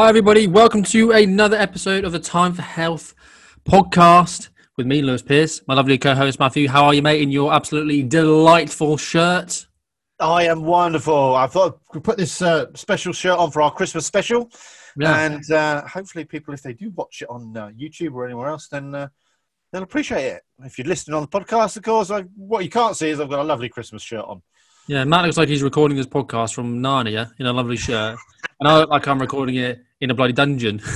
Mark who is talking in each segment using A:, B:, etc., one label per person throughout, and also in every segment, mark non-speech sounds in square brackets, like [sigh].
A: Hi, everybody. Welcome to another episode of the Time for Health podcast with me, Lewis Pierce, my lovely co host, Matthew. How are you, mate, in your absolutely delightful shirt?
B: I am wonderful. I thought we put this uh, special shirt on for our Christmas special.
A: Yeah.
B: And uh, hopefully, people, if they do watch it on uh, YouTube or anywhere else, then uh, they'll appreciate it. If you're listening on the podcast, of course, I, what you can't see is I've got a lovely Christmas shirt on.
A: Yeah, Matt looks like he's recording this podcast from Narnia in a lovely shirt. And I look like I'm recording it in a bloody dungeon. [laughs]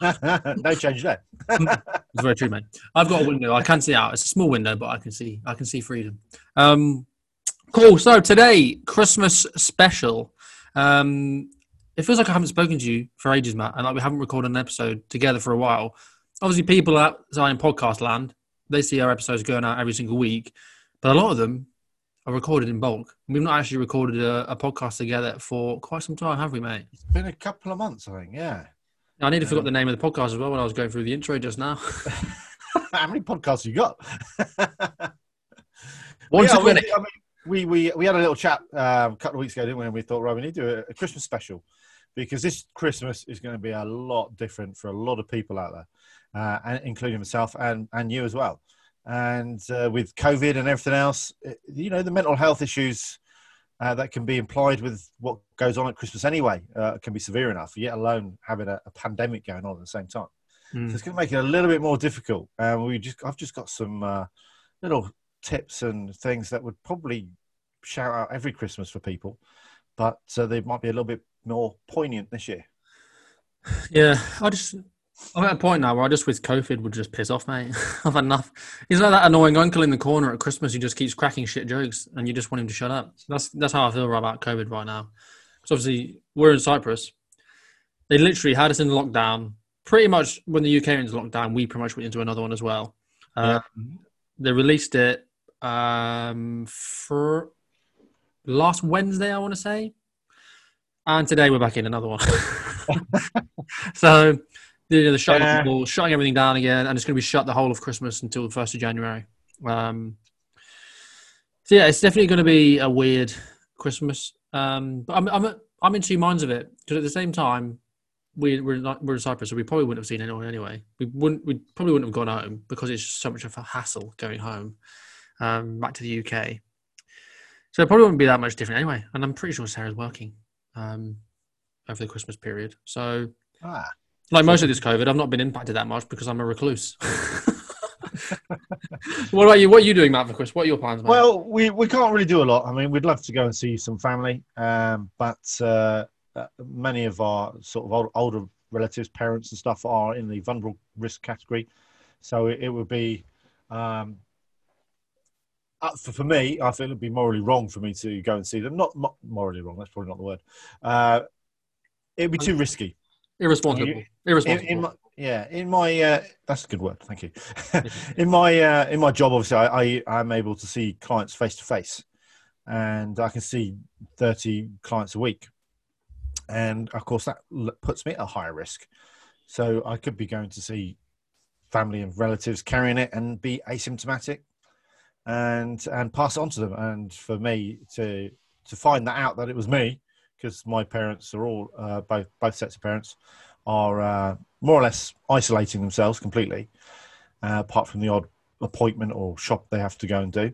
A: [laughs]
B: no change there. [laughs]
A: It's very true, mate. I've got a window. I can see out. It's a small window, but I can see. I can see freedom. Um, cool. So today, Christmas special. Um, it feels like I haven't spoken to you for ages, Matt, and like we haven't recorded an episode together for a while. Obviously, people outside in podcast land they see our episodes going out every single week, but a lot of them are recorded in bulk. We've not actually recorded a, a podcast together for quite some time, have we, mate?
B: It's been a couple of months, I think, yeah.
A: I nearly forgot the name of the podcast as well when I was going through the intro just now. [laughs] [laughs]
B: How many podcasts you got? [laughs] Yeah. I mean, we, we, we had a little chat um, a couple of weeks ago, didn't we? And we thought, right, we need to do a, a Christmas special because this Christmas is going to be a lot different for a lot of people out there, uh, and including myself and, and you as well. And uh, with COVID and everything else, it- you know, the mental health issues uh, that can be implied with what goes on at Christmas anyway uh, can be severe enough, yet alone having a, a pandemic going on at the same time.
A: Mm.
B: So it's going to make it a little bit more difficult. And we just, I've just got some uh, little tips and things that would probably shout out every Christmas for people, but uh, they might be a little bit more poignant this year.
A: Yeah, I just I'm at a point now where I just wish COVID would just piss off, mate. [laughs] I've had enough. He's like that annoying uncle in the corner at Christmas who just keeps cracking shit jokes, and you just want him to shut up. That's that's how I feel about COVID right now. Because obviously we're in Cyprus. They literally had us in lockdown. Pretty much when the UK went into lockdown, we pretty much went into another one as well.
B: Yeah.
A: Um, they released it um, for last Wednesday, I want to say, and today we're back in another one. [laughs] so they're, they're shutting,
B: Yeah.
A: people, shutting everything down again, and it's going to be shut the whole of Christmas until the first of January. Um, so yeah, it's definitely going to be a weird Christmas. Um, but I'm I'm I'm in two minds of it because at the same time we we're not we're in Cyprus, so we probably wouldn't have seen anyone anyway. We wouldn't we probably wouldn't have gone home because it's just so much of a hassle going home um, back to the UK. So it probably wouldn't be that much different anyway. And I'm pretty sure Sarah's working um, over the Christmas period. So
B: Ah,
A: like most of this COVID, I've not been impacted that much because I'm a recluse. [laughs] [laughs] what about you? What are you doing, Matt, for Chris? What are your plans, mate?
B: well, we, we can't really do a lot. I mean, we'd love to go and see some family, um, but uh, uh, many of our sort of old, older relatives, parents, and stuff are in the vulnerable risk category. So it, it would be, um, uh, for, for me, I think it would be morally wrong for me to go and see them. Not mo- morally wrong, that's probably not the word. Uh, it would be too risky.
A: Irresponsible.
B: you- In,
A: irresponsible.
B: in my, yeah, in my uh, that's a good word. Thank you. [laughs] in my uh, in my job, obviously, I, I I'm able to see clients face to face, and I can see thirty clients a week, and of course that puts me at a higher risk. So I could be going to see family and relatives carrying it and be asymptomatic, and and pass it on to them. And for me to to find that out that it was me, because my parents are all uh, both both sets of parents are uh, more or less isolating themselves completely, uh, apart from the odd appointment or shop they have to go and do,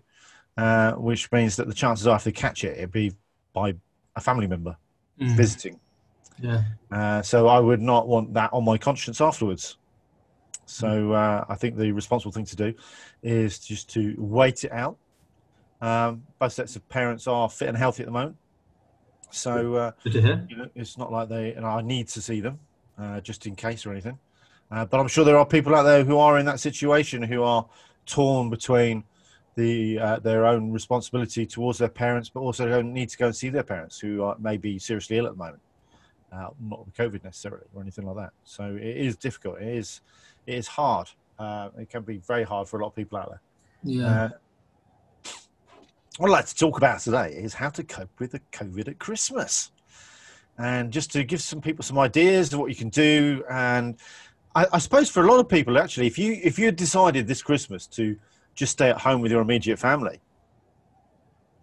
B: uh, which means that the chances are if they catch it, it'd be by a family member
A: Mm.
B: visiting.
A: Yeah.
B: Uh, so I would not want that on my conscience afterwards. So uh, I think the responsible thing to do is just to wait it out. Um, both sets of parents are fit and healthy at the moment, so uh,
A: Good to hear.
B: you know, it's not like they and I need to see them uh, just in case or anything. Uh, but I'm sure there are people out there who are in that situation who are torn between the uh, their own responsibility towards their parents, but also don't need to go and see their parents who are maybe seriously ill at the moment, uh, not with COVID necessarily or anything like that. So it is difficult. It is it is hard. Uh, it can be very hard for a lot of people out there.
A: Yeah.
B: What I'd like to talk about today is how to cope with the COVID at Christmas. And just to give some people some ideas of what you can do. And I, I suppose for a lot of people, actually, if you if you decided this Christmas to just stay at home with your immediate family,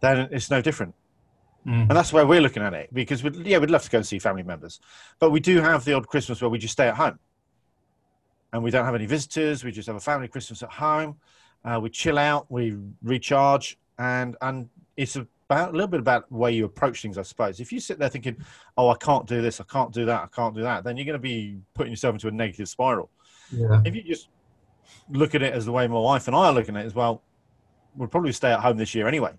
B: then it's no different.
A: Mm.
B: And that's where we're looking at it because we'd, yeah, we'd love to go and see family members, but we do have the odd Christmas where we just stay at home and we don't have any visitors. We just have a family Christmas at home. Uh, we chill out, we recharge, and and it's about a little bit about the way you approach things, I suppose. If you sit there thinking, "Oh, I can't do this, I can't do that, I can't do that," then you're going to be putting yourself into a negative spiral.
A: Yeah.
B: If you just look at it as the way my wife and I are looking at it, as well, we'll probably stay at home this year anyway,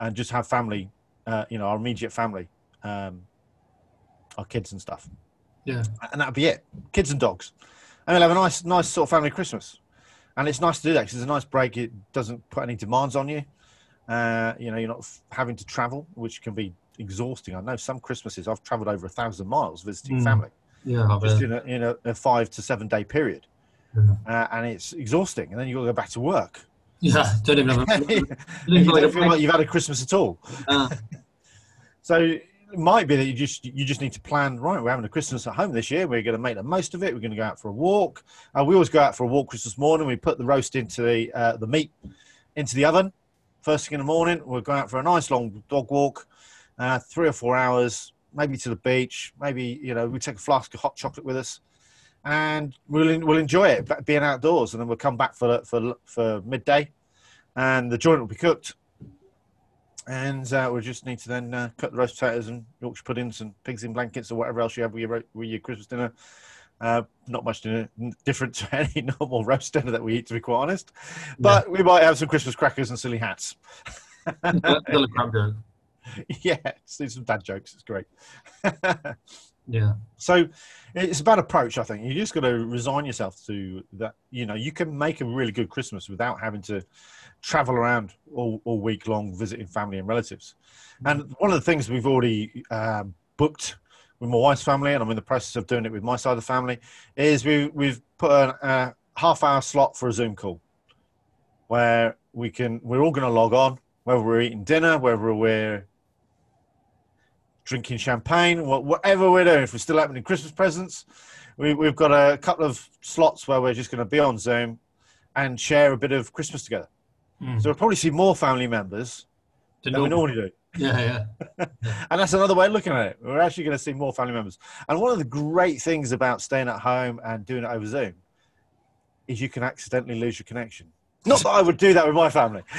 B: and just have family, uh, you know, our immediate family, um, our kids and stuff,
A: Yeah.
B: and that'll be it. Kids and dogs, and we'll have a nice, nice sort of family Christmas. And it's nice to do that because it's a nice break. It doesn't put any demands on you. Uh, you know, you're not f- having to travel, which can be exhausting. I know some Christmases I've travelled over a thousand miles visiting
A: Mm.
B: family
A: Yeah.
B: Just in a, in a, a five to seven day period,
A: Yeah.
B: uh, and it's exhausting. And then you got to go back to work.
A: Yeah. Don't even have. A, [laughs]
B: you
A: don't even
B: don't
A: have
B: feel like you've had a Christmas at all.
A: uh, [laughs]
B: So it might be that you just you just need to plan. Right, we're having a Christmas at home this year. We're going to make the most of it. We're going to go out for a walk. Uh, we always go out for a walk Christmas morning. We put the roast into the uh, the meat into the oven first thing in the morning. We'll go out for a nice long dog walk, uh, three or four hours, maybe to the beach. Maybe you know we take a flask of hot chocolate with us, and we'll we'll enjoy it being outdoors. And then we'll come back for for for midday, and the joint will be cooked and uh, we just need to then uh, cut the roast potatoes and Yorkshire puddings and pigs in blankets or whatever else you have with your, with your Christmas dinner. Uh, not much different to [laughs] any normal roast dinner that we eat, to be quite honest. But we might have some Christmas crackers and silly hats.
A: still a [laughs] crap joke.
B: yeah, let's some dad jokes. It's great. [laughs]
A: Yeah.
B: so it's about approach, I think. You just got to resign yourself to that. You know, you can make a really good Christmas without having to travel around all, all week long visiting family and relatives. And one of the things we've already um, booked with my wife's family, and I'm in the process of doing it with my side of the family, is we, we've put a, a half hour slot for a Zoom call where we can, we're all going to log on, whether we're eating dinner, whether we're drinking champagne, whatever we're doing. If we're still opening Christmas presents, we, we've got a couple of slots where we're just going to be on Zoom and share a bit of Christmas together.
A: Mm.
B: So we'll probably see more family members than we normally do.
A: Yeah. Yeah. [laughs]
B: And that's another way of looking at it. We're actually going to see more family members. And one of the great things about staying at home and doing it over Zoom is you can accidentally lose your connection. Not that I would do that with my family. [laughs]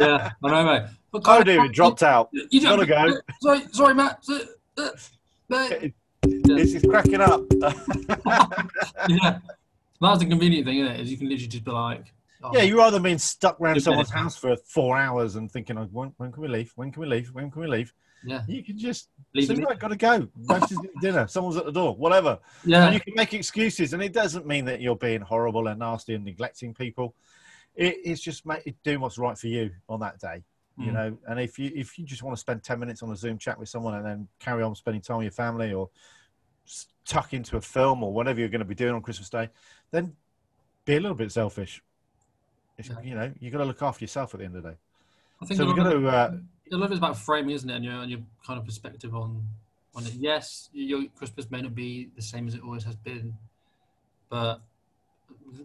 A: Yeah. I know, mate. But
B: I would even dropped out.
A: You don't
B: Gotta go. [laughs]
A: Sorry, sorry, Matt. Uh, mate.
B: It's just cracking up.
A: yeah. That's the convenient thing, isn't it? Is you can literally just be like, oh,
B: Yeah, you rather being stuck around someone's house for four hours and thinking, oh, when, when can we leave? When can we leave? When can we leave?
A: yeah,
B: You can just
A: leave
B: right, got to go. [laughs] Dinner. Someone's at the door. Whatever.
A: Yeah.
B: And you can make excuses, and it doesn't mean that you're being horrible and nasty and neglecting people. It, it's just make, it doing what's right for you on that day, you
A: Mm.
B: know. And if you if you just want to spend ten minutes on a Zoom chat with someone and then carry on spending time with your family or tuck into a film or whatever you're going to be doing on Christmas Day, then be a little bit selfish. It's. You know, you've got to look after yourself at the end of the day.
A: I think
B: so we've got to. Uh,
A: a lot of it's about framing, isn't it? And your, and your kind of perspective on on it. Yes, your Christmas may not be the same as it always has been, but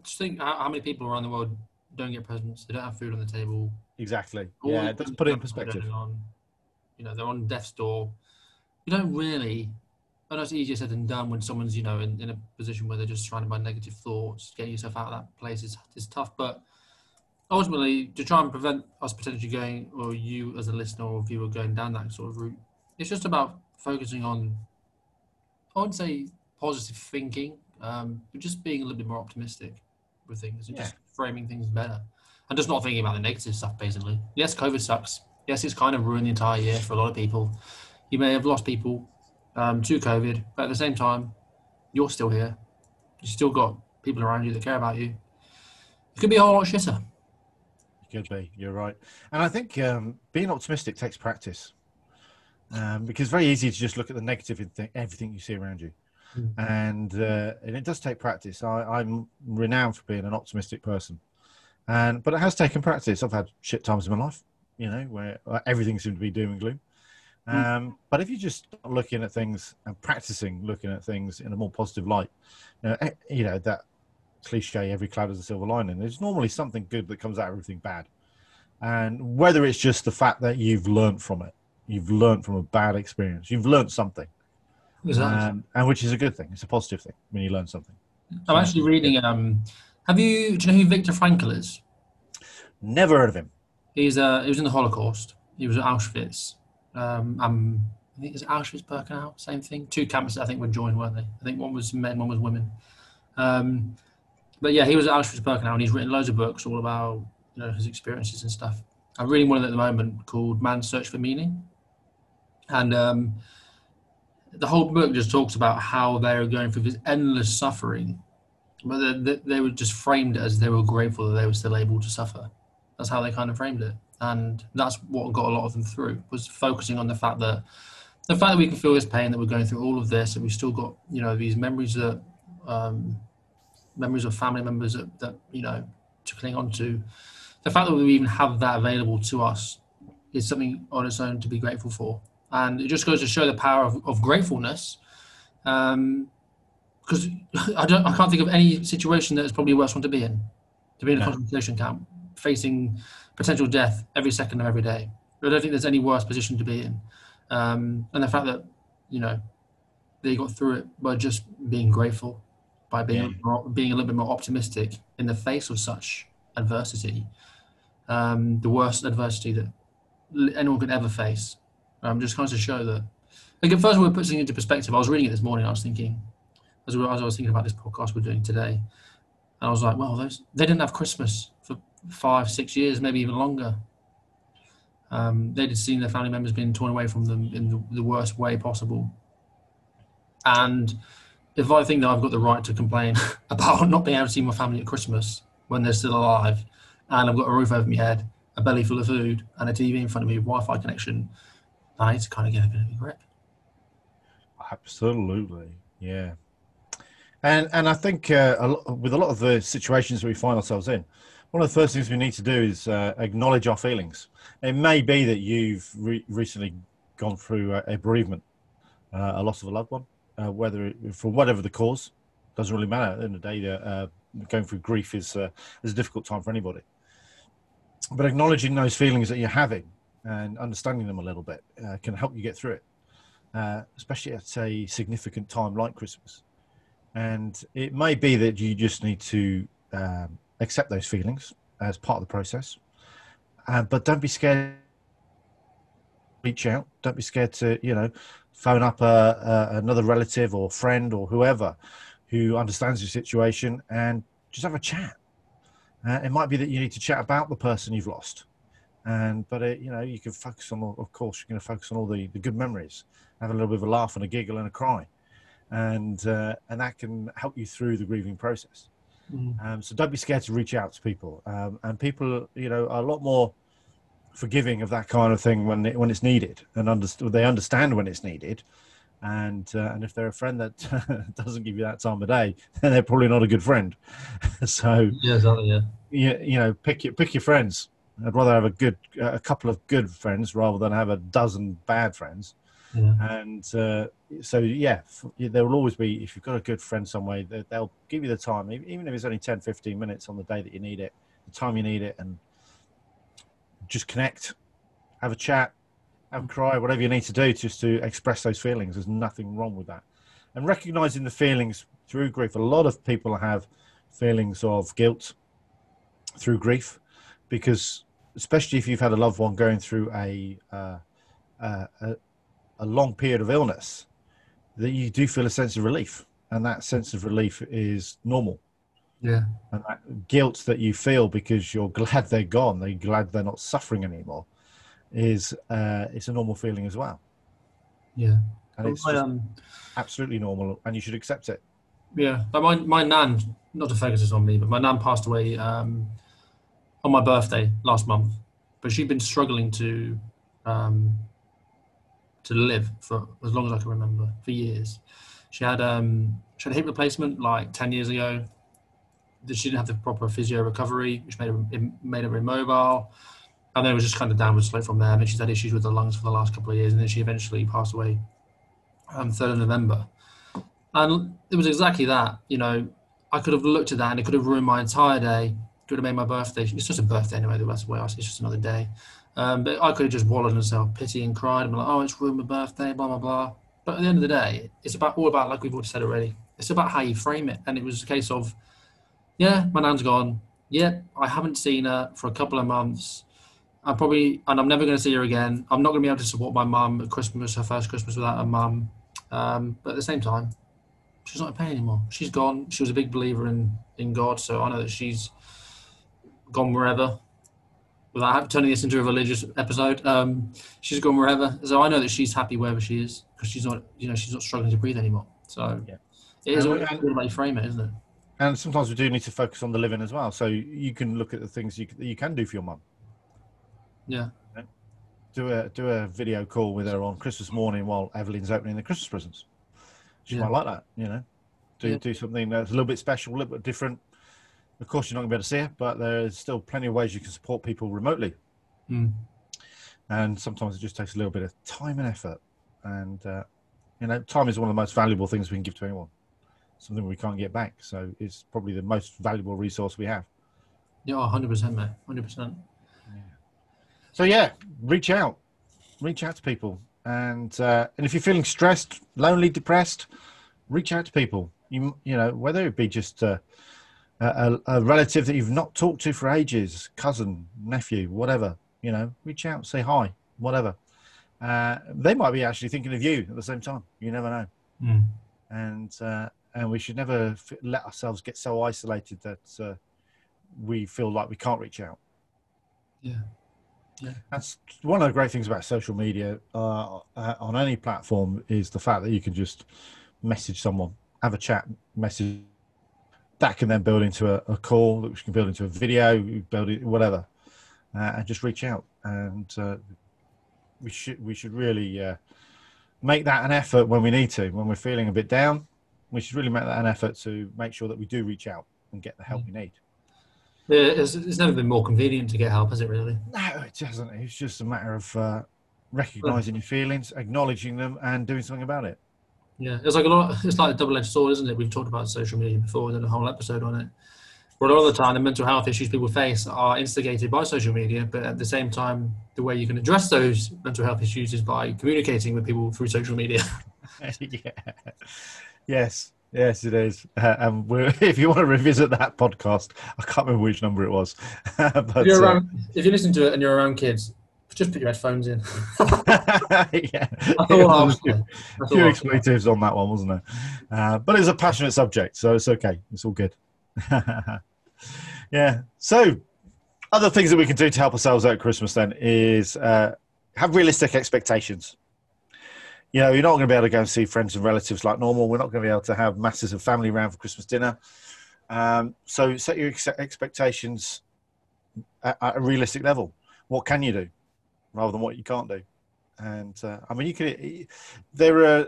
A: just think how, how many people around the world don't get presents. They don't have food on the table.
B: exactly.
A: all
B: Yeah, it does put it in perspective.
A: On, you know, they're on death's door. You don't really. I know it's easier said than done when someone's, you know, in, in a position where they're just surrounded by negative thoughts. Getting yourself out of that place is, is tough. But ultimately, to try and prevent us potentially going, or you as a listener or viewer going down that sort of route, it's just about focusing on, I wouldn't say positive thinking, um, but just being a little bit more optimistic with things and just framing things better. And just not thinking about the negative stuff basically. Yes covid sucks. Yes it's kind of ruined the entire year for a lot of people. You may have lost people um, to covid but at the same time you're still here. You still got people around you that care about you. It could be a whole lot shitter
B: Could be. You're right. And I think um, being optimistic takes practice um, because it's very easy to just look at the negative in th- everything you see around you.
A: Mm.
B: And, uh, and it does take practice. I, I'm renowned for being an optimistic person, and but it has taken practice. I've had shit times in my life, you know, where uh, everything seemed to be doom and gloom.
A: Mm.
B: Um, but if you just start looking at things and practicing looking at things in a more positive light, you know, eh, you know that cliche every cloud has a silver lining there's normally something good that comes out of everything bad and whether it's just the fact that you've learned from it you've learned from a bad experience. You've learned something,
A: Exactly.
B: um, and which is a good thing. It's a positive thing when you learn something.
A: I'm actually reading. Um, have you? Do you know who Viktor Frankl is?
B: Never heard of him.
A: He's uh, he was in the Holocaust. He was at Auschwitz. Um, um, I think it's Auschwitz Birkenau, same thing. Two camps, I think, were joined, weren't they? I think one was men, one was women. Um, but yeah, he was at Auschwitz Birkenau, and he's written loads of books all about you know his experiences and stuff. I'm reading one at the moment called "Man's Search for Meaning," and um, the whole book just talks about how they were going through this endless suffering, but they, they, they were just framed as they were grateful that they were still able to suffer. That's how they kind of framed it, and that's what got a lot of them through was focusing on the fact that the fact that we can feel this pain, that we're going through all of this, and we've still got you know these memories that um, memories of family members that, that you know to cling on to. The fact that we even have that available to us is something on its own to be grateful for, and it just goes to show the power of, of gratefulness. Um, because [laughs] I don't, I can't think of any situation that is probably a worse one to be in, to be in a
B: No.
A: concentration camp, facing potential death every second of every day. I don't think there's any worse position to be in, um, and the fact that you know they got through it by just being grateful, by being
B: Yeah.
A: more, being a little bit more optimistic in the face of such adversity, um, the worst adversity that anyone could ever face. Um, just kind of to show that. Like, first of all, it puts things into perspective. I was reading it this morning. I was thinking, as, as I was thinking about this podcast we're doing today, and I was like, well, those they didn't have Christmas for five, six years, maybe even longer. Um, they'd seen their family members being torn away from them in the, the worst way possible. And if I think that I've got the right to complain [laughs] about not being able to see my family at Christmas when they're still alive, and I've got a roof over my head, a belly full of food, and a TV in front of me, Wi-Fi connection, I need to kind of get a bit of a grip.
B: Absolutely, yeah. And and I think uh, a lo- with a lot of the situations that we find ourselves in, one of the first things we need to do is uh, acknowledge our feelings. It may be that you've re- recently gone through a, a bereavement, uh, a loss of a loved one, uh, whether it, for whatever the cause, doesn't really matter. At the end of the day, uh, going through grief is uh, is a difficult time for anybody. But acknowledging those feelings that you're having and understanding them a little bit uh, can help you get through it uh, especially at a significant time like Christmas. And it may be that you just need to um, accept those feelings as part of the process, uh, but don't be scared. Reach out. Don't be scared to you know phone up a, a, another relative or friend or whoever who understands your situation and just have a chat. Uh, it might be that you need to chat about the person you've lost, and but it, you know you can focus on. Of course, you're going to focus on all the, the good memories have a little bit of a laugh and a giggle and a cry, and uh, and that can help you through the grieving process. Um, so don't be scared to reach out to people, um, and people, you know, are a lot more forgiving of that kind of thing when it, when it's needed, and underst- they understand when it's needed. And uh, and if they're a friend that [laughs] doesn't give you that time of day, [laughs] then they're probably not a good friend. [laughs] so
A: Yeah, exactly. Yeah.
B: you, you know pick your pick your friends i'd rather have a good a couple of good friends rather than have a dozen bad friends
A: Yeah.
B: and uh, so yeah f- there will always be if you've got a good friend somewhere they- they'll give you the time even if it's only 10 15 minutes on the day that you need it the time you need it and just connect have a chat have a cry whatever you need to do just to express those feelings. There's nothing wrong with that. And recognizing the feelings through grief. A lot of people have feelings of guilt through grief because especially if you've had a loved one going through a uh, a, a long period of illness that you do feel a sense of relief. And that sense of relief is normal
A: Yeah.
B: and that guilt that you feel because you're glad they're gone they're glad they're not suffering anymore is uh, it's a normal feeling as well
A: Yeah.
B: and it's
A: My, um,
B: absolutely normal and you should accept it
A: Yeah, but my my nan, not to focus this on me, but my nan passed away um, on my birthday last month. But she'd been struggling to um, to live for as long as I can remember, for years. She had um, she had a hip replacement like ten years ago. She didn't have the proper physio recovery, which made her made her immobile. And then it was just kind of downward slope from there. And then she's had issues with her lungs for the last couple of years, and then she eventually passed away on um, 3rd of November. And it was exactly that. You know, I could have looked at that and it could have ruined my entire day. Could have made my birthday. It's just a birthday anyway. That's the way. It's just another day. Um, but I could have just wallowed in self pity and cried and been like, "Oh, it's ruined my birthday," blah blah blah. But at the end of the day, it's about all about like we've already said already. It's about how you frame it, and it was a case of, yeah, my nan's gone. Yeah, I haven't seen her for a couple of months. I'm probably, and I'm never going to see her again. I'm not going to be able to support my mum at Christmas, her first Christmas without her mum. Um, but at the same time, she's not in pain anymore. She's gone. She was a big believer in in God, so I know that she's gone wherever. Without turning this into a religious episode, um, she's gone wherever. So I know that she's happy wherever she is because she's not, you know, she's not struggling to breathe anymore. So
B: Yeah.
A: it is all about you frame it, isn't it?
B: And sometimes we do need to focus on the living as well. So you can look at the things you, you can do for your mum.
A: Yeah.
B: Do a do a video call with her on Christmas morning while Evelyn's opening the Christmas presents. She
A: Yeah.
B: might like that, you know. Do
A: Yeah.
B: do something that's a little bit special, a little bit different. Of course, you're not going to be able to see her, but there's still plenty of ways you can support people remotely.
A: Mm.
B: and sometimes it just takes a little bit of time and effort and uh, you know time is one of the most valuable things we can give to anyone something we can't get back. So it's probably the most valuable resource we have.
A: Yeah, 100%, mate. 100%.
B: so yeah reach out. Reach out to people. And uh, and if you're feeling stressed lonely depressed reach out to people. You you know whether it be just uh, a, a, a relative that you've not talked to for ages cousin nephew whatever you know reach out say hi whatever. Uh, they might be actually thinking of you at the same time. You never know.
A: Mm.
B: and uh, and we should never f- let ourselves get so isolated that uh, we feel like we can't reach out
A: Yeah. Yeah.
B: that's one of the great things about social media uh, uh, on any platform is the fact that you can just message someone, have a chat, message. That can then build into a, a call, which can build into a video, build it, whatever, uh, and just reach out. And uh, we should we should really uh, make that an effort when we need to. When we're feeling a bit down, we should really make that an effort to make sure that we do reach out and get the help we need.
A: Yeah, it's, it's never been more convenient to get help, has it really?
B: No, it hasn't. It's just a matter of uh, recognizing your feelings, acknowledging them, and doing something about it.
A: Yeah, it's like a lot. It's like a double-edged sword, isn't it? We've talked about social media before, and done a whole episode on it. But a lot of the time, the mental health issues people face are instigated by social media. But at the same time, the way you can address those mental health issues is by communicating with people through social media. [laughs]
B: yeah. Yes. Yes, it is. Uh, [laughs] and we're, [laughs] if you want to revisit that podcast, I can't remember which number it was. [laughs] but
A: if, you're
B: uh,
A: if you listen to it and you're around kids, just put your headphones in.
B: yeah,
A: That's all I'll say.
B: A few expletives on that one, wasn't there? Uh, but it's a passionate subject, so it's okay. It's all good. yeah. So, other things that we can do to help ourselves out at Christmas then is uh, have realistic expectations. You know, you're not going to be able to go and see friends and relatives like normal. We're not going to be able to have masses of family around for Christmas dinner. Um, so, set your ex- expectations at, at a realistic level. What can you do rather than what you can't do? And uh, I mean, you can. There are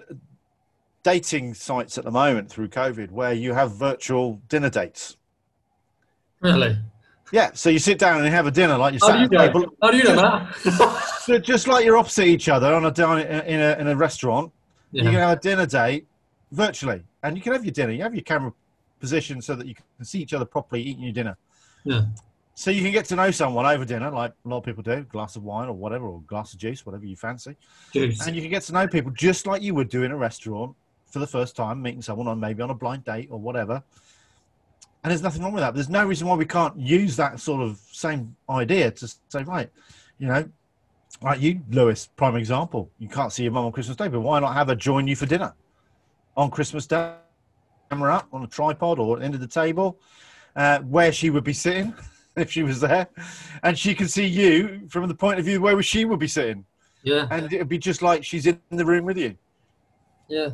B: dating sites at the moment through COVID where you have virtual dinner dates.
A: Really?
B: Yeah, so you sit down and have a dinner like you
A: How do you know? How do you know that? [laughs]
B: so just like you're opposite each other on a dine in a in a restaurant. You can have a dinner date virtually, and you can have your dinner. You have your camera positioned so that you can see each other properly eating your dinner.
A: Yeah.
B: So you can get to know someone over dinner, like a lot of people do, glass of wine or whatever, or glass of juice, whatever you fancy.
A: Juice.
B: And you can get to know people just like you would do in a restaurant for the first time, meeting someone on maybe on a blind date or whatever. And there's nothing wrong with that. There's no reason why we can't use that sort of same idea to say, right, you know, like you, Lewis, prime example. You can't see your mum on Christmas Day, but why not have her join you for dinner on Christmas Day? Camera up on a tripod or at the end of the table, uh, where she would be sitting [laughs] if she was there, and she can see you from the point of view where she would be sitting
A: Yeah.
B: and it'd be just like she's in the room with you.
A: Yeah.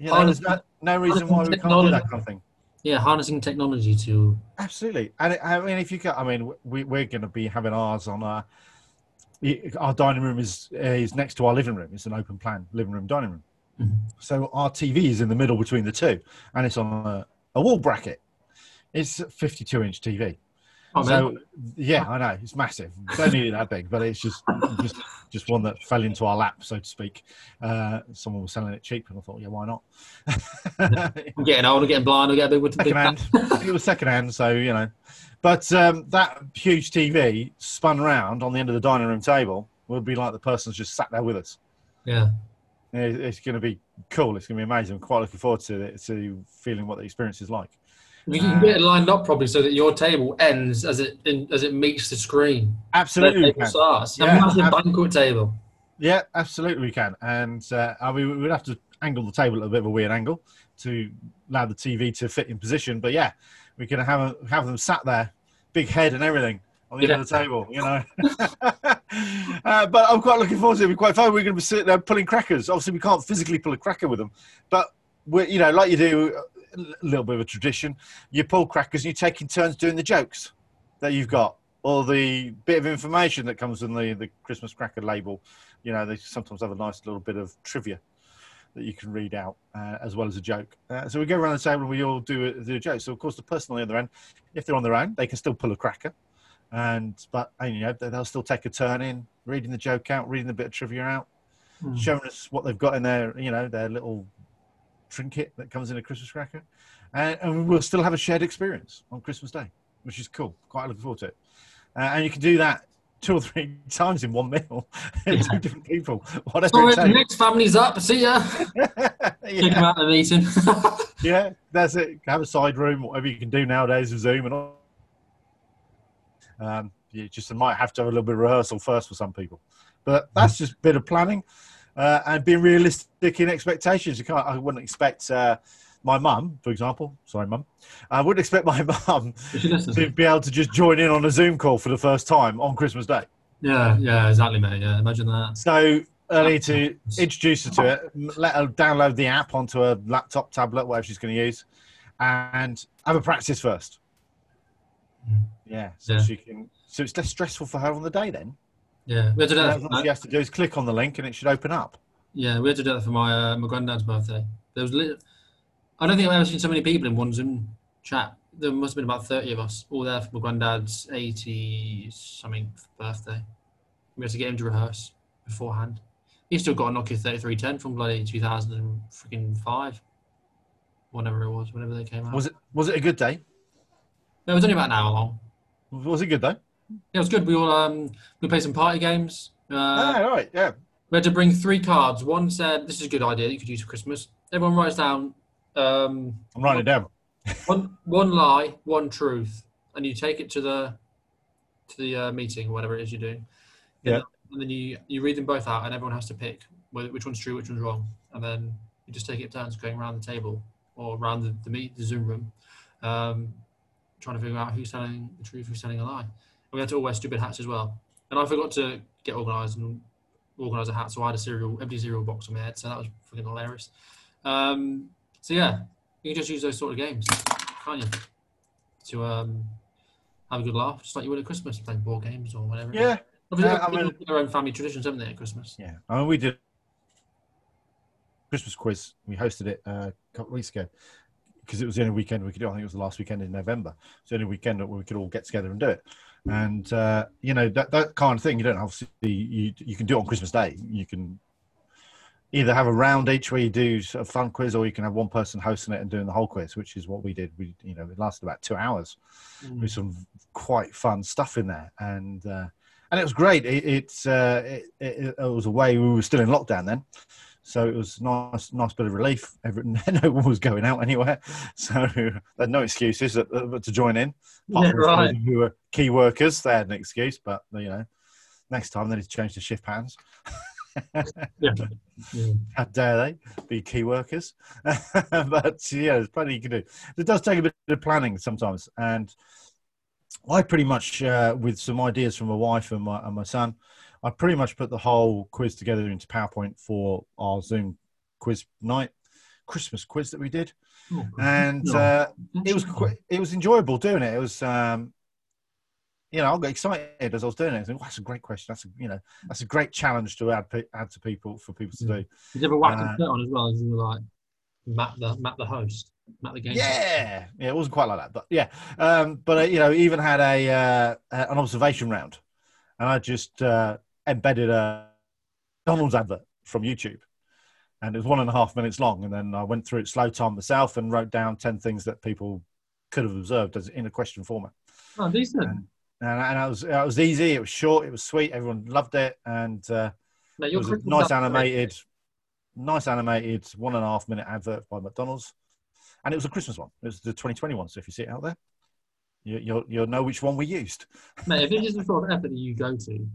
B: You know, there's no, no reason why we can't do that kind of thing.
A: Yeah. Harnessing technology to.
B: Absolutely, and I mean, if you can, I mean, we, we're going to be having ours on our our dining room is is next to our living room. It's an open plan living room dining room.
A: Mhm.
B: So our TV is in the middle between the two, and it's on a, a wall bracket. It's a 52 inch TV,
A: Oh,
B: so yeah, I know it's massive. Don't need it that big, but it's just just just one that fell into our lap, so to speak. Uh, someone was selling it cheap, and I thought, yeah, why not? [laughs]
A: I'm getting old. I'm getting blind. I'm getting big with the big
B: second hand. [laughs] it was second hand, so you know. But um, that huge TV spun around on the end of the dining room table would be like the person's just sat there with us.
A: Yeah.
B: It's going to be cool. It's going to be amazing. I'm quite looking forward to it, to feeling what the experience is like.
A: You can get it lined up properly so that your table ends as it in, as it meets the screen.
B: Absolutely,
A: The
B: we
A: table
B: can.
A: starts.
B: Yeah,
A: a massive
B: ab-
A: banquet table.
B: Yeah, absolutely, we can. And uh, I mean, we'd have to angle the table at a bit of a weird angle to allow the TV to fit in position. But yeah, we can have have them sat there, big head and everything on the end of the table. You know. [laughs] uh, but I'm quite looking forward to it. It'll be quite fun. We're going to be sitting there pulling crackers. Obviously, we can't physically pull a cracker with them, but we're, you know, like you do, a little bit of a tradition. You pull crackers and you take in turns doing the jokes that you've got, or the bit of information that comes in the the Christmas cracker label. You know, they sometimes have a nice little bit of trivia that you can read out uh, as well as a joke. Uh, so we go around the table and we all do a, do a joke. So of course, the person on the other end, if they're on their own, they can still pull a cracker, and but and, you know they- they'll still take a turn in reading the joke out, reading a bit of trivia out,
A: Hmm.
B: showing us what they've got in their you know their little trinket that comes in a Christmas cracker, and, and we'll still have a shared experience on Christmas Day, which is cool. Quite looking forward to it, uh, and you can do that. Two or three [laughs] times in one meal, [laughs] two different people, [laughs] whatever
A: the next family's up. See ya. Kick them
B: yeah,
A: out of the meeting.
B: yeah, that's it. Have a side room, whatever you can do nowadays with Zoom and all. Um, you just might have to have a little bit of rehearsal first for some people, but that's just a bit of planning uh, and being realistic in expectations. You can't. I wouldn't expect uh, my mum, for example. Sorry, mum. I wouldn't expect my [laughs] mum to be able to just join in on a Zoom call for the first time on Christmas Day.
A: yeah, yeah, exactly, mate. Yeah, imagine that.
B: So I need to introduce her to it, let her download the app onto her laptop, tablet, whatever she's going to use, and have a practice first.
A: Mm.
B: Yeah, so
A: Yeah.
B: she can. So it's less stressful for her on the day then.
A: Yeah, we had to do that.
B: all to do is click on the link and it should open up.
A: Yeah, we had to do that for my uh, my granddad's birthday. There was lit- I don't think I've ever seen so many people in one Zoom chat. There must have been about thirty of us all there for my granddad's eighty something birthday. We had to get him to rehearse beforehand. He still got a Nokia thirty three ten from bloody two thousand and freaking five, whatever it was, whenever they came out.
B: Was it? Was it a good day?
A: No, it was only about an hour long.
B: Was it good though?
A: Yeah, it was good. We all um we played some party games. Uh,
B: ah, right. Yeah.
A: We had to bring three cards. One said, "This is a good idea that you could use for Christmas." Everyone writes down um,
B: I'm writing it down. [laughs]
A: one one lie, one truth, and you take it to the to the uh, meeting, whatever it is you're doing.
B: Yeah.
A: And then you you read them both out, and everyone has to pick whether, which one's true, which one's wrong, and then you just take it turns going around the table or around the the, meet, the Zoom room, um, trying to figure out who's telling the truth, who's telling a lie. We had to all wear stupid hats as well. And I forgot to get organised and organise a hat, so I had a cereal empty cereal box on my head, so that was freaking hilarious. Um, so yeah, you can just use those sort of games, can't you? To um, have a good laugh, just like you would at Christmas, playing board games or whatever.
B: Yeah.
A: Obviously,
B: Yeah, I mean-
A: their own family traditions, haven't they, at Christmas?
B: Yeah. I mean, we did Christmas quiz. We hosted it uh, a couple of weeks ago because it was the only weekend we could do. I think it was the last weekend in November. It's the only weekend that we could all get together and do it. And uh, you know that that kind of thing. You don't obviously you you can do it on Christmas Day. You can either have a round each where you do a fun quiz, or you can have one person hosting it and doing the whole quiz, which is what we did. We you know it lasted about two hours
A: Mm.
B: with some quite fun stuff in there, and uh, and it was great. It it's uh, it, it, it was a way we were still in lockdown then, so it was nice nice bit of relief. Every, [laughs] no one was going out anywhere, so they had no excuses uh, uh, to join in.
A: Yeah, right.
B: Who were key workers? They had an excuse, but you know, next time they need to change the shift patterns.
A: Yeah. Yeah. [laughs]
B: How dare they be key workers? [laughs] but yeah, there's plenty you can do. It does take a bit of planning sometimes, and I pretty much, uh, with some ideas from my wife and my, and my son, I pretty much put the whole quiz together into PowerPoint for our Zoom quiz night, Christmas quiz that we did,
A: Oh,
B: and
A: no.
B: uh, it was it was enjoyable doing it. It was. Um, you know, I got excited as I was doing it. I think, well, that's a great question. That's a, you know, that's a great challenge to add pe- add to people for people to do.
A: Did you ever whack
B: uh,
A: foot on as well? As you were like map the map the host. At the game.
B: Yeah, yeah, it wasn't quite like that, but yeah. Um, but uh, you know, even had a uh, an observation round, and I just uh, embedded a Donald's advert from YouTube, and it was one and a half minutes long. And then I went through it slow time myself and wrote down ten things that people could have observed as in a question format.
A: Oh, decent.
B: And, and, and it was it was easy. It was short. It was sweet. Everyone loved it, and uh,
A: Mate,
B: it was a nice animated, nice animated one and a half minute advert by McDonald's, and it was a Christmas one. It was the 2021. So if you see it out there, you, you'll you'll know which one we used.
A: Mate, if this [laughs] is the sort of effort that you go to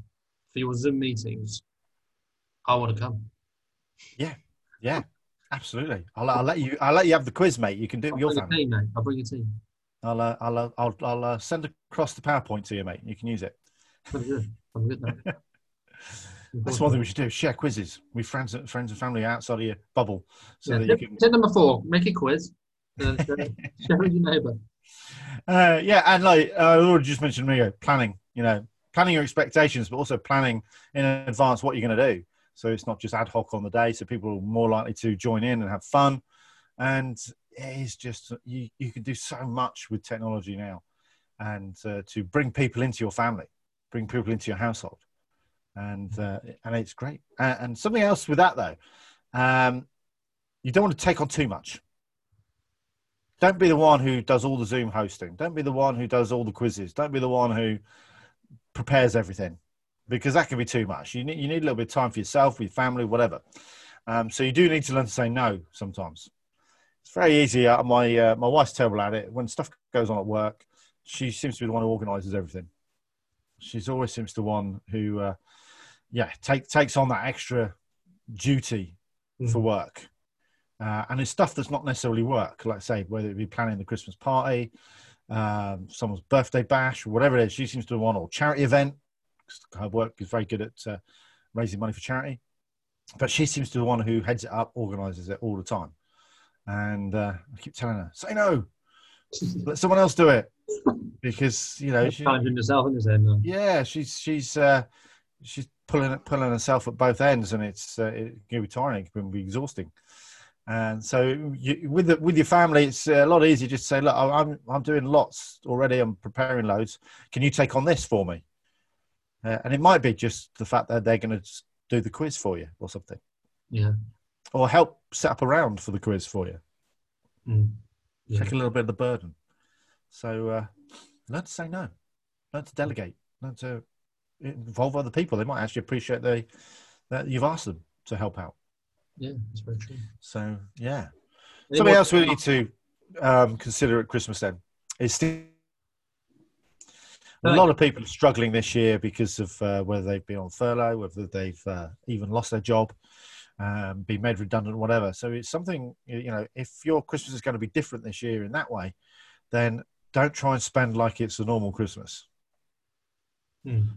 A: for your Zoom meetings, I want to come.
B: Yeah, yeah, absolutely. I'll, I'll let you. I'll let you have the quiz, mate. You can do it
A: I'll
B: with your
A: bring a
B: family.
A: team, mate. I'll bring a team.
B: I'll uh, I'll uh, I'll, I'll uh, send across the PowerPoint to you, mate. You can use it.
A: I'm good. I'm good. [laughs]
B: That's one thing we should do: share quizzes with friends, and friends and family outside of your bubble, so
A: Yeah,
B: that you
A: tip,
B: can.
A: tip number four, make a quiz. And share, [laughs] share with your neighbour.
B: Uh, yeah, and like I already just mentioned, Rio, planning. You know, planning your expectations, but also planning in advance what you're going to do. So it's not just ad hoc on the day. So people are more likely to join in and have fun. And it is just you. You can do so much with technology now, and uh, to bring people into your family, bring people into your household, and uh, and it's great. And, and something else with that though, um, you don't want to take on too much. Don't be the one who does all the Zoom hosting. Don't be the one who does all the quizzes. Don't be the one who prepares everything because that can be too much. You need, you need a little bit of time for yourself, for your family, whatever. Um, so you do need to learn to say no sometimes. It's very easy. Uh, my, uh, my wife's terrible at it. When stuff goes on at work, she seems to be the one who organizes everything. She's always seems the one who, uh, yeah, take, takes on that extra duty for
A: Mhm.
B: work. Uh, and it's stuff that's not necessarily work, like I say, whether it be planning the Christmas party, um, someone's birthday bash, or whatever it is. She seems to want or charity event. Her work is very good at uh, raising money for charity, but she seems to be the one who heads it up, organises it all the time. And uh, I keep telling her, say no, [laughs] let someone else do it, because you know she,
A: Challenging yourself in this end.
B: yeah, she's she's uh, she's pulling pulling herself at both ends, and it's uh, it can be tiring, it can be exhausting. And so, you, with the, with your family, it's a lot easier just to say, "Look, I'm I'm doing lots already. I'm preparing loads. Can you take on this for me?" Uh, and it might be just the fact that they're going to do the quiz for you or something,
A: Yeah.
B: or help set up a round for the quiz for you.
A: Mm. Yeah.
B: Take a little bit of the burden. So, uh, learn to say no. Learn to delegate. Learn to involve other people. They might actually appreciate they, that you've asked them to help out.
A: Yeah, that's very true.
B: So, yeah.
A: Any
B: Something else we need to um, consider at Christmas then is still. A lot of people are struggling this year because of uh, whether they've been on furlough, whether they've uh, even lost their job, um, been made redundant, whatever. So it's something, you you know, if your Christmas is going to be different this year in that way, then don't try and spend like it's a normal Christmas.
A: Mm.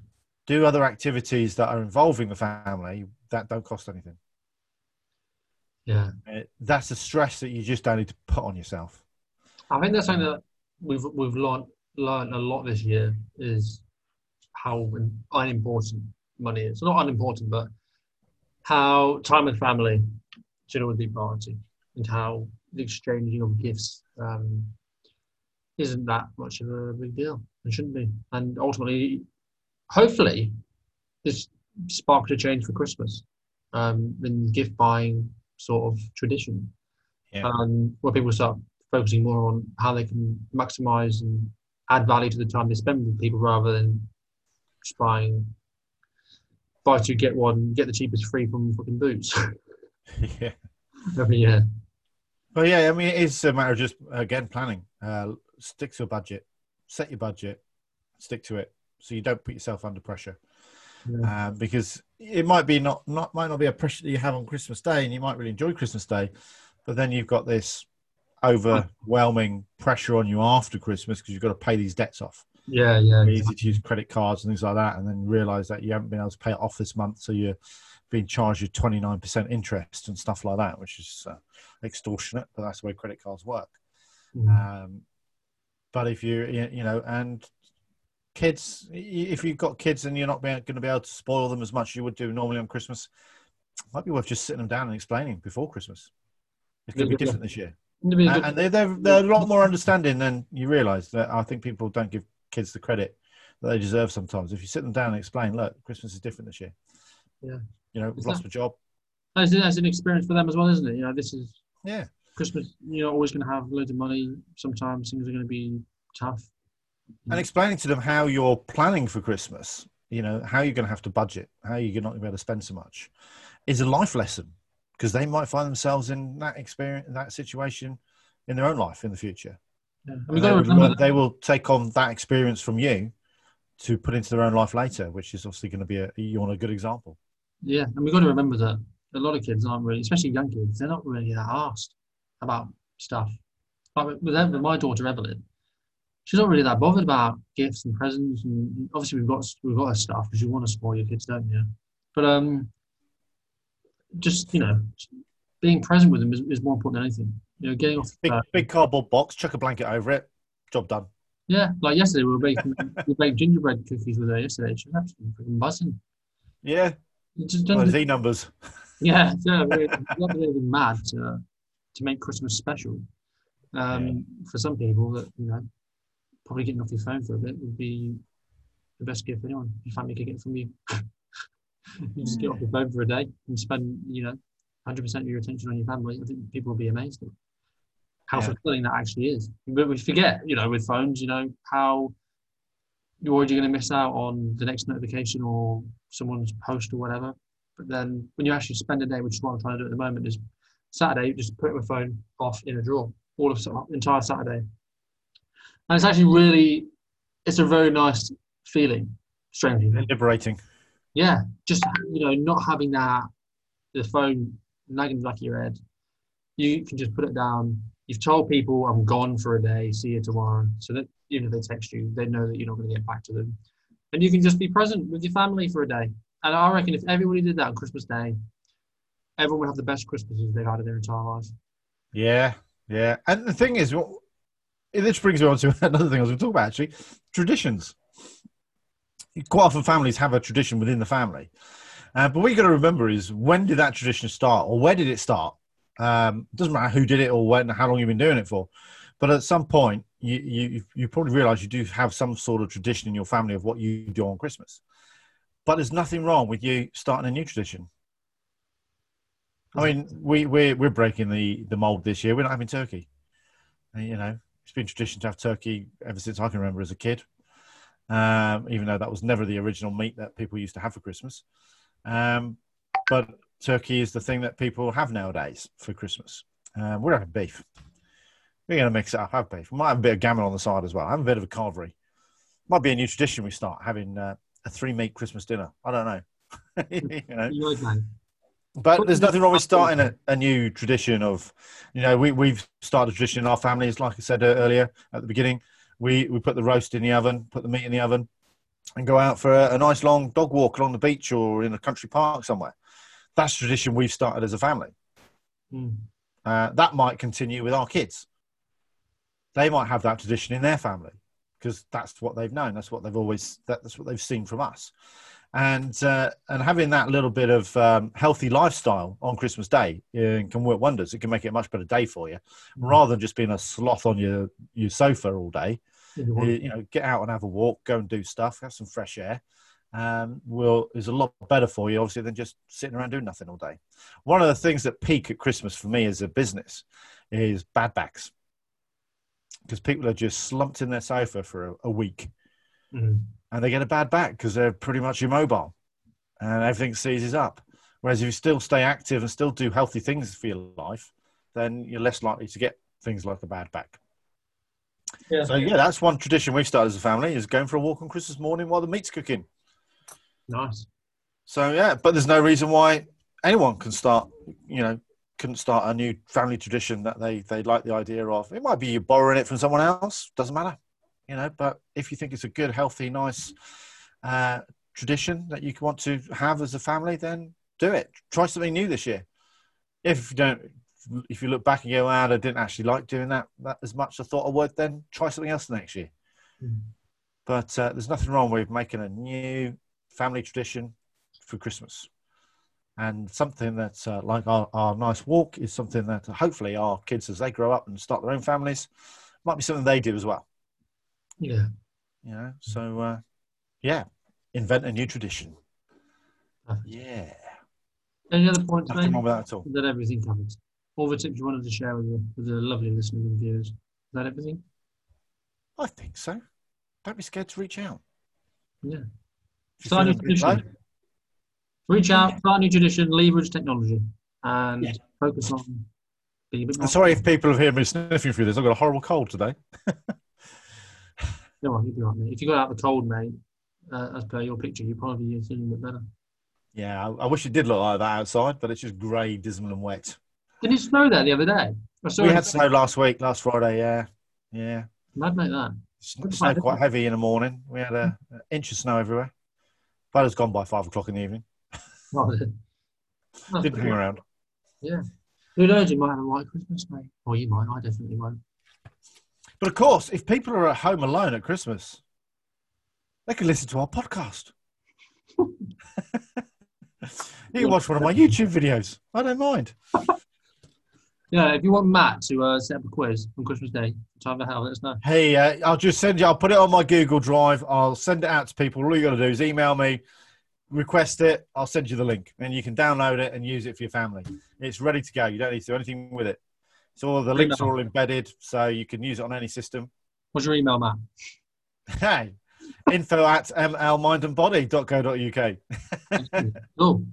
B: Do other activities that are involving the family that don't cost anything.
A: Yeah.
B: Uh, That's a stress that you just don't need to put on yourself.
A: I think that's something that we've we've learned learned a lot this year is how unimportant money is. Not unimportant, but how time with family should always be priority, and how the exchanging of gifts um, isn't that much of a big deal. It shouldn't be. And ultimately, hopefully, this sparked a change for Christmas um, in gift buying sort of tradition
B: Yeah.
A: um, where people start focusing more on how they can maximize and add value to the time they spend with people rather than just buying buy two get one get the cheapest free from fucking boots [laughs] [laughs]
B: yeah.
A: every year
B: Well, yeah, I mean, it is a matter of just, again, planning. Uh, stick to a budget, set your budget, stick to it so you don't put yourself under pressure.
A: Yeah.
B: Um, because it might be not, not, might not be a pressure that you have on Christmas Day and you might really enjoy Christmas Day, but then you've got this overwhelming pressure on you after Christmas because you've got to pay these debts off.
A: yeah yeah
B: It's easy to use credit cards and things like that, and then realize that you haven't been able to pay it off this month, so you're being charged with 29% interest and stuff like that, which is uh, extortionate, but that's the way credit cards work.
A: Mm.
B: Um, but if you you know, and kids, if you've got kids and you're not going to be able to spoil them as much as you would do normally on Christmas, might be worth just sitting them down and explaining before Christmas. It's going to be different this year.
A: It'd be a
B: and, they're, they're they're a lot more understanding than you realise. That I think people don't give kids the credit that they deserve sometimes. If you sit them down and explain, look, Christmas is different this year.
A: Yeah.
B: You know, lost a job.
A: That's, that's an experience for them as well, isn't it? You know, this is
B: Yeah.
A: Christmas. You're always going to have loads of money. Sometimes things are going to be tough.
B: And mm. explaining to them how you're planning for Christmas, you know, how you're going to have to budget, how you're not going to be able to spend so much, is a life lesson because they might find themselves in that experience, in that situation, in their own life in the future.
A: Yeah. And
B: And they,
A: got
B: would
A: remember
B: they will take on that experience from you to put into their own life later, which is obviously going to be a you want a good example.
A: Yeah, and we've got to remember that a lot of kids aren't really, especially young kids, they're not really that asked about stuff. Like with, with my daughter Evelyn, she's not really that bothered about gifts and presents, and obviously we've got we've got her stuff because you want to spoil your kids, don't you? But um, just you know, being present with them is, is more important than anything. You know, getting off.
B: Big
A: Uh,
B: big cardboard box, chuck a blanket over it, job done.
A: yeah, like yesterday we were baking [laughs] we baked gingerbread cookies with her yesterday. She was absolutely freaking buzzing.
B: Yeah,
A: just
B: well,
A: doesn't-
B: numbers. [laughs]
A: Yeah, yeah, we're not really mad to, to make Christmas special. Um, For some people, that you know, probably getting off your phone for a bit would be the best gift for anyone. Your family could get from you. [laughs] you just get off your phone for a day and spend, you know, hundred percent of your attention on your family. I think people will be amazed at how
B: Yeah.
A: fulfilling that actually is. But we forget, you know, with phones, you know, how you're already going to miss out on the next notification or someone's post or whatever. But then when you actually spend a day, which is what I'm trying to do at the moment, is Saturday, just put my phone off in a drawer all of entire Saturday. And it's actually really, it's a very nice feeling, strangely.
B: Liberating.
A: Yeah, just you know, not having that the phone nagging the back of your head. You can just put it down. You've told people I'm gone for a day. See you tomorrow. So that even if they text you, they know that you're not going to get back to them, and you can just be present with your family for a day. And I reckon if everybody did that on Christmas Day, everyone would have the best Christmases they've had in their entire lives.
B: Yeah, yeah. And the thing is, what, this brings me on to [laughs] another thing I was going to talk about actually traditions. Quite often, families have a tradition within the family. Uh, but what you've got to remember is when did that tradition start or where did it start? Um, it doesn't matter who did it or when, how long you've been doing it for. But at some point, you, you, you probably realize you do have some sort of tradition in your family of what you do on Christmas. But there's nothing wrong with you starting a new tradition. I mean, we, we're, we're breaking the, the mold this year. We're not having turkey. You know, it's been tradition to have turkey ever since I can remember as a kid, um, even though that was never the original meat that people used to have for Christmas. Um, but turkey is the thing that people have nowadays for Christmas. Um, we're having beef. We're going to mix it up, have beef. We might have a bit of gammon on the side as well. Have a bit of a carvery. Might be a new tradition we start having uh, a three meat Christmas dinner. I don't know. [laughs] you know.
A: You know, man.
B: But there's nothing wrong with starting a, a new tradition of, you know, we, we've started a tradition in our families, like I said uh, earlier at the beginning. We, we put the roast in the oven, put the meat in the oven, and go out for a, a nice long dog walk along the beach or in a country park somewhere. That's a tradition we've started as a family.
A: Mm.
B: Uh, that might continue with our kids. They might have that tradition in their family because that's what they've known. That's what they've always, that, that's what they've seen from us and uh, and having that little bit of um, healthy lifestyle on Christmas Day uh, can work wonders. It can make it a much better day for you, rather than just being a sloth on your your sofa all day. Uh, You know, get out and have a walk, go and do stuff, have some fresh air. Um, will is a lot better for you, obviously, than just sitting around doing nothing all day. One of the things that peak at Christmas for me as a business is bad backs, because people are just slumped in their sofa for a, a week
A: Mm.
B: and they get a bad back because they're pretty much immobile and everything seizes up. Whereas if you still stay active and still do healthy things for your life, then you're less likely to get things like a bad back.
A: Yeah.
B: So yeah, that's one tradition we've started as a family is going for a walk on Christmas morning while the meat's cooking.
A: Nice.
B: So yeah, but there's no reason why anyone can start, you know, couldn't start a new family tradition that they they like the idea of. It might be you borrowing it from someone else, doesn't matter, you know. But if you think it's a good, healthy, nice uh, tradition that you want to have as a family, then do it. Try something new this year. If you don't, if you look back and go, "Wow, I didn't actually like doing that, that as much as I thought I would," then try something else next year.
A: Mm.
B: But uh, there's nothing wrong with making a new family tradition for Christmas. and something that's uh, like our, our nice walk is something that hopefully our kids, as they grow up and start their own families, might be something they do as well.
A: Yeah.
B: You know, so uh, yeah, invent a new tradition.
A: Perfect.
B: Yeah,
A: Any other points,
B: nothing
A: mate?
B: wrong with that at all.
A: Is that everything covered? All the tips you wanted to share with the, with the lovely listeners and viewers. Is that everything?
B: I think so. Don't be scared to reach out.
A: Yeah.
B: If you
A: Start a
B: feel
A: new
B: a bit low,
A: tradition. Reach out, start a new tradition, leverage technology, and
B: Yeah.
A: focus on being a bit more.
B: I'm sorry if people have heard me sniffing through this. I've got a horrible cold today. [laughs]
A: No, be right, mate. If you got out the cold, mate, uh, as per your picture, you probably feeling a bit better.
B: Yeah, I, I wish it did look like that outside, but it's just grey, dismal, and wet.
A: Did it snow there the other day? I saw
B: we had snow last week, last Friday. Yeah, yeah.
A: Mad mate that.
B: Sn- Snow quite heavy in the morning. We had a, an inch of snow everywhere. But it's gone by five o'clock in the evening. [laughs] Didn't hang around. Yeah.
A: Who knows? You might have a white Christmas, mate. Or you might. I definitely won't.
B: But of course, if people are at home alone at Christmas, they can listen to our podcast. [laughs] you can watch one of my YouTube videos. I don't mind.
A: Yeah, if you want Matt to uh, set up a quiz on Christmas Day, time to hell, let us know.
B: Hey, uh, I'll just send you. I'll put it on my Google Drive. I'll send it out to people. All you got to do is email me, request it. I'll send you the link, and you can download it and use it for your family. It's ready to go. You don't need to do anything with it. So all the links are all embedded, so you can use it on any system.
A: What's your email, Matt?
B: Hey, info at mlmindandbody.co.uk. [laughs]
A: cool.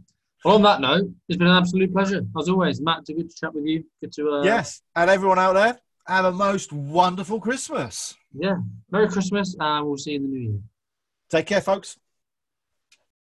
A: Well, on that note, it's been an absolute pleasure, as always. Matt, it's good to chat with you. Good to, uh,
B: yes, and everyone out there, have a most wonderful Christmas.
A: yeah. Merry Christmas, and we'll see you in the new year.
B: Take care, folks.